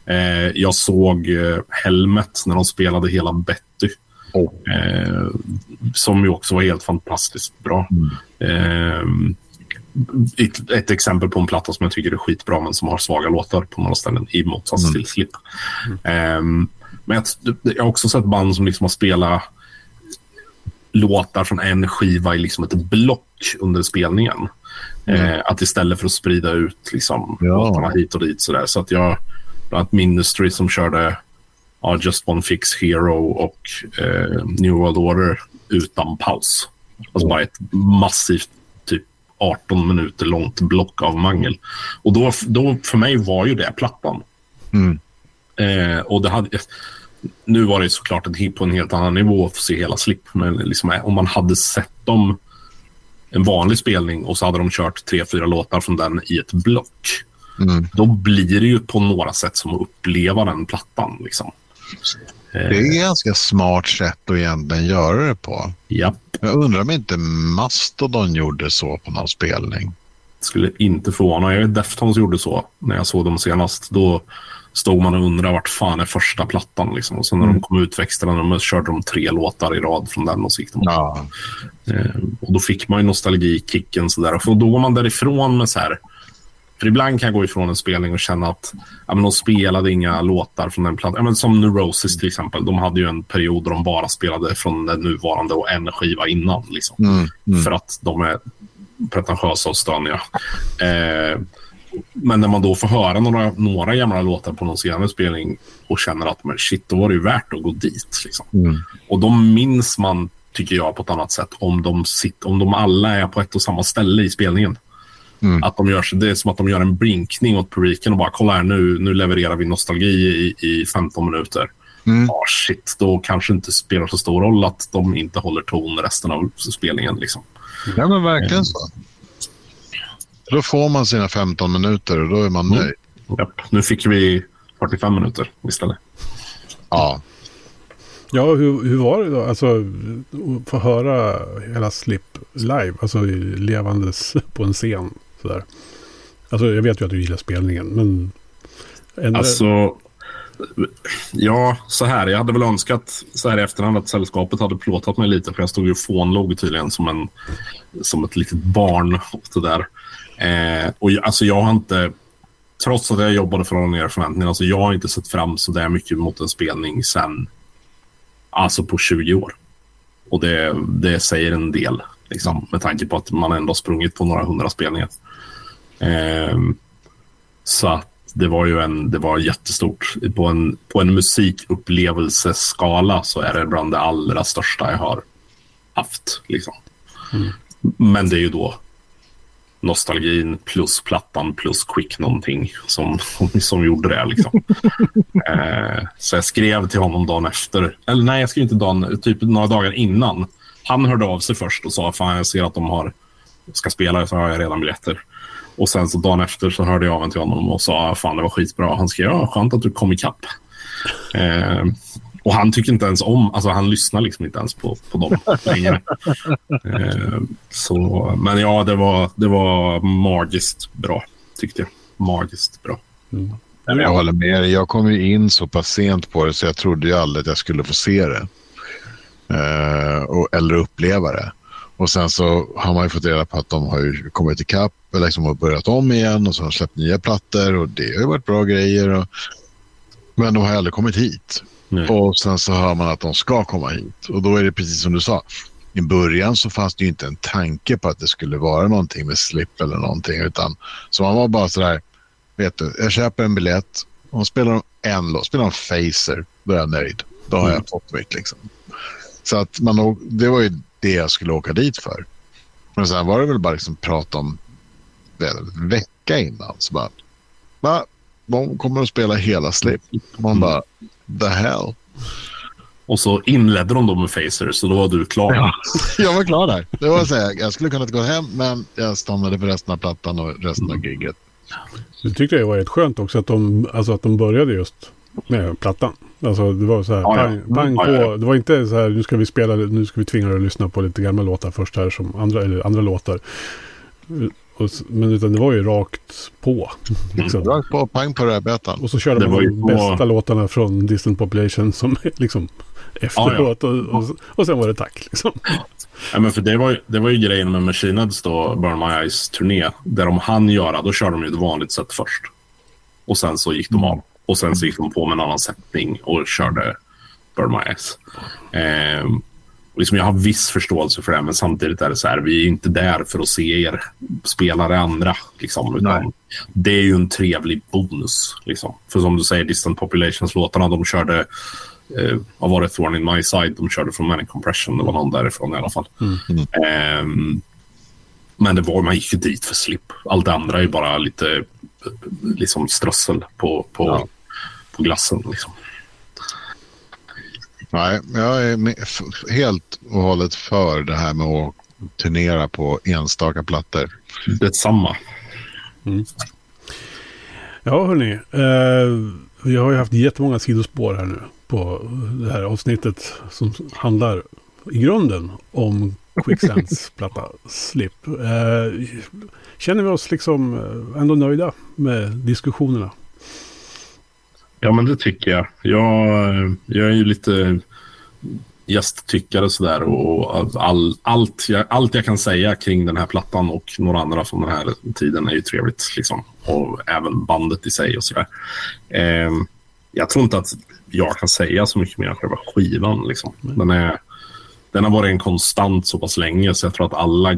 Eh, jag såg eh, Helmet när de spelade hela Betty. Oh. Eh, som ju också var helt fantastiskt bra. Mm. Eh, ett, ett, exempel på en platta som jag tycker är skitbra men som har svaga låtar på några ställen i motsats mm. till Slip. Mm. Um, men jag, jag, har också sett band som liksom har spelat låtar från en skiva i liksom ett block under spelningen. Mm. Uh, att istället för att sprida ut liksom, ja. låtarna hit och dit. Sådär. Så att jag, bland annat Ministry som körde uh, Just One Fix Hero och uh, New World Order utan paus. Alltså bara ett massivt 18 minuter långt block av mangel. Och då, då för mig var ju det plattan. Mm. Eh, och det hade, nu var det såklart en på en helt annan nivå att se hela Slip. Men liksom, om man hade sett dem en vanlig spelning och så hade de kört tre, fyra låtar från den i ett block. Mm. Då blir det ju på några sätt som att uppleva den plattan. Liksom. Det är ett ganska smart sätt att egentligen göra det på. Ja, Jag undrar om inte Mastodon gjorde så på någon spelning. skulle inte förvåna. Jag vet Deftones gjorde så när jag såg dem senast. Då stod man och undrade vart fan är första plattan. Liksom. Och sen när de kom ut växterna de körde de tre låtar i rad från den och så gick de Ja. Eh, och då fick man ju nostalgikicken sådär. Och då går man därifrån med så här. För ibland kan jag gå ifrån en spelning och känna att ja, men de spelade inga låtar från den plattan. Ja, men som Neurosis till exempel. De hade ju en period där de bara spelade från den nuvarande och en skiva innan. Liksom. Mm. Mm. För att de är pretentiösa och stöniga. Eh, men när man då får höra några, några gamla låtar på någon senare spelning och känner att men shit, då var det ju värt att gå dit. Liksom. Mm. Och då minns man, tycker jag, på ett annat sätt om de, sitt, om de alla är på ett och samma ställe i spelningen. Mm. Att de gör, så- det är som att de gör en blinkning åt publiken och bara kolla här nu, nu levererar vi nostalgi i, i 15 minuter. Mm. Ah, shit, då kanske inte spelar så stor roll att de inte håller ton resten av spelningen. Liksom. Ja, men verkligen så. Då får man sina 15 minuter och då är man Mm. nöjd. Japp. Nu fick vi 45 minuter istället. Ja. Ja, hur, hur var det då? Alltså, att få höra hela Slip live, alltså levandes på en scen. Sådär. Alltså, jag vet ju att du gillar spelningen, men... Ändå, Alltså, ja, så här. Jag hade väl önskat så här i efterhand att sällskapet hade plåtat mig lite. För jag stod ju och fånlog tydligen som, en, som ett litet barn. åt det där. Eh, och jag, alltså jag har inte, trots att jag jobbade för att hålla ner förväntningarna, alltså jag har inte sett fram så där mycket mot en spelning sen, alltså på 20 år. Och det, det säger en del, liksom, med tanke på att man ändå har sprungit på några hundra spelningar. Ehm, så att det var ju en, det var jättestort. På en, på en musikupplevelseskala så är det bland det allra största jag har haft. Liksom. Men det är ju då nostalgin plus plattan plus quick någonting som, som gjorde det. Liksom. eh, så jag skrev till honom dagen efter. Eller nej, jag skrev inte dagen, typ några dagar innan. Han hörde av sig först och sa fan jag ser att de har, ska spela, så har jag redan biljetter. Och sen så dagen efter så hörde jag av mig till honom och sa fan det var skitbra. Han skrev ja, skönt att du kom ikapp. Eh, och han tycker inte ens om, alltså han lyssnar liksom inte ens på, på dem längre. Eh, så, men ja, det var, det var magiskt bra tyckte jag. Magiskt bra. Mm. Jag håller med dig. Jag kom ju in så pass sent på det så jag trodde ju aldrig att jag skulle få se det. Eh, och, eller uppleva det. Och sen så har man ju fått reda på att de har kommit ikapp eller liksom har börjat om igen och så har de släppt nya plattor och det har ju varit bra grejer. Och, men de har aldrig kommit hit. Nej. Och sen så hör man att de ska komma hit. Och då är det precis som du sa. I början så fanns det ju inte en tanke på att det skulle vara någonting med slip eller någonting. Utan, så man var bara sådär, vet du, jag köper en biljett och spelar de en låt, spelar de Facer, då är jag nöjd. Då har jag fått mitt liksom. Så att man, det var ju det jag skulle åka dit för. Men sen var det väl bara liksom prata om en vecka innan. Så bara, va? De kommer att spela hela slip. Man bara, the hell. Och så inledde de då med Facer, så då var du klar. Ja. Jag var klar där. Det var så här, jag skulle kunnat gå hem, men jag stannade för resten av plattan och resten av giget. Så tyckte jag det var rätt skönt också att de, alltså att de började just med plattan. Alltså det var så här, Ja, ja. pang, pang Ja, på. ja, ja. Det var inte så här, nu ska vi spela, nu ska vi tvinga dig att lyssna på lite gamla låtar först här som andra, eller andra låtar. Och, s- men utan det var ju rakt på. Liksom. Rakt på, pang på rödbetan. Och så körde Det man de på- bästa låtarna från Distant Population som liksom efteråt. Och, och, och sen var det tack. Liksom. Ja, men för det, var ju, det var ju grejen med Machine Heads då, Burn My Eyes-turné. Där de hann göra, då körde de ju ett vanligt sätt först. Och sen så gick de av. Och sen så gick de på med en annan sättning och körde Burn My. Ehm, och liksom jag har viss förståelse för det, men samtidigt är det så här, vi är inte där för att se er spela det andra. Liksom, utan det är ju en trevlig bonus. Liksom. För som du säger, Distant Populations-låtarna, de körde eh, vad var det, Thorn in My Side, de körde från Manic Compression, det var någon därifrån i alla fall. Ehm, Men det var, man gick ju dit för slip. Allt det andra är bara lite liksom strössel på, på, Ja. På glassen. Liksom. Nej, jag är helt och hållet för det här med att turnera på enstaka plattor. Detsamma. Ja, hörni. Eh, vi har ju haft jättemånga sidospår här nu på det här avsnittet som handlar i grunden om Quicksands platta Slip. Eh, känner vi oss liksom eh, ändå nöjda med diskussionerna? Ja, men det tycker jag. Jag, jag är ju lite gästtyckare sådär och all, allt, jag, allt jag kan säga kring den här plattan och några andra från den här tiden är ju trevligt. Liksom. Och även bandet i sig och sådär. Eh, jag tror inte att jag kan säga så mycket mer än själva skivan. Liksom. Den, är, den har varit en konstant så pass länge så jag tror att alla...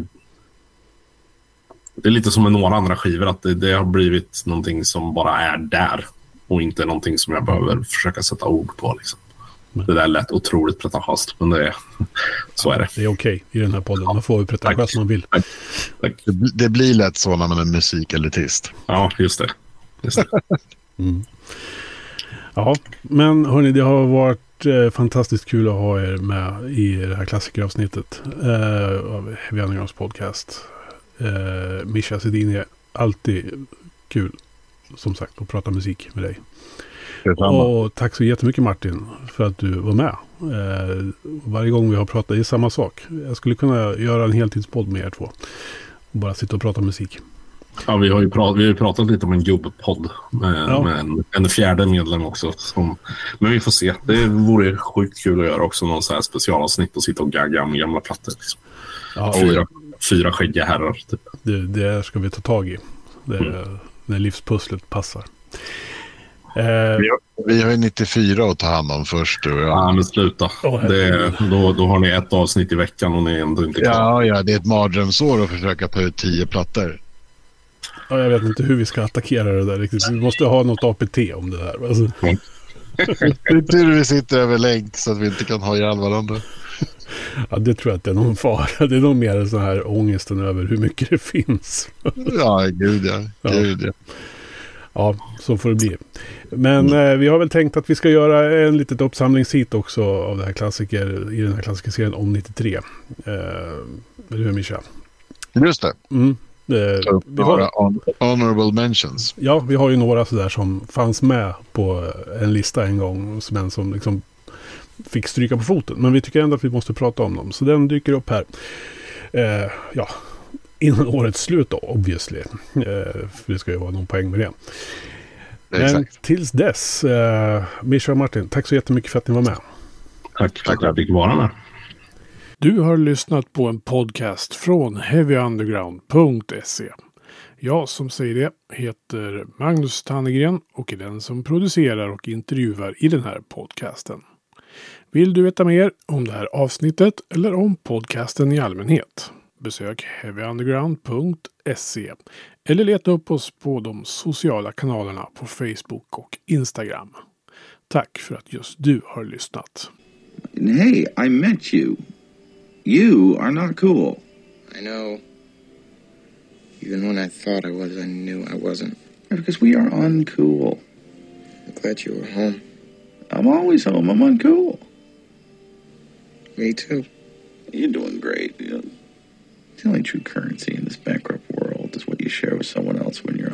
Det är lite som med några andra skivor att det, det har blivit någonting som bara är där och inte någonting som jag behöver försöka sätta ord på. Liksom. Det där lät otroligt pretentiöst, men det är, så är det. Det är okej i den här podden. Man får vara pretentiös man vill. Tack. Det, bl- det blir lätt så när man är musikelitist. Ja, just det. Just det. Ja, men hörni, det har varit eh, fantastiskt kul att ha er med i det här klassikeravsnittet eh, av Heavy Undergrounds podcast. Eh, Mischa Sedin alltid kul, som sagt, att prata musik med dig. Detsamma. Och tack så jättemycket Martin för att du var med. Eh, varje gång vi har pratat, det är samma sak. Jag skulle kunna göra en heltidspodd med er två. Och bara sitta och prata musik. Ja, vi, har ju pratat, vi har ju pratat lite om en gubbpodd med, Ja. med en, en fjärde medlem också. Som, men vi får se. Det vore sjukt kul att göra också någon så här specialavsnitt och sitta och gagga med gamla plattor. Liksom. Ja, Fyra, fyra skäggiga herrar. Typ. det, det ska vi ta tag i. Det, När livspusslet passar. Eh, Vi har, vi har ju 94 att ta hand om först du och jag. Ja, men sluta. Det, då, då har ni ett avsnitt i veckan och ni är ändå inte klara. Ja, ja, det är ett mardrömsår att försöka ta ut tio plattor. ja, jag vet inte hur vi ska attackera det där riktigt. Vi måste ha något APT om det här. Alltså, Det är tur vi sitter över länk så att vi inte kan ha ihjäl varandra. Ja, det tror jag att det är någon fara. Det är nog mer sån här ångesten över hur mycket det finns. Ja, gud ja. Ja. Gud, ja. Ja, så får det bli. Men eh, vi har väl tänkt att vi ska göra en litet uppsamlingshit också av det här klassiker i den här klassikerserien om 93. Eh, eller hur Mischa? Just det. Mm. Eh, vi har, honorable mentions. ja, vi har ju några sådär som fanns med på en lista en gång. Men som liksom fick stryka på foten. Men vi tycker ändå att vi måste prata om dem. Så den dyker upp här. Eh, ja, innan årets slut då, obviously. Eh, för det ska ju vara någon poäng med det. Men Exakt. tills dess, eh, Mischa och Martin, tack så jättemycket för att ni var med. Tack för att jag fick vara med. Du har lyssnat på en podcast från heavyunderground.se. Jag som säger det heter Magnus Tannegren och är den som producerar och intervjuar i den här podcasten. Vill du veta mer om det här avsnittet eller om podcasten i allmänhet? Besök heavyunderground.se eller leta upp oss på de sociala kanalerna på Facebook och Instagram. Tack för att just du har lyssnat. And hey, I met you. You are not cool. I know. Even when I thought I was, I knew I wasn't. Because we are uncool. I'm glad you were home. I'm always home. I'm uncool. Me too. You're doing great. You the only true currency in this bankrupt world is what you share with someone else when you're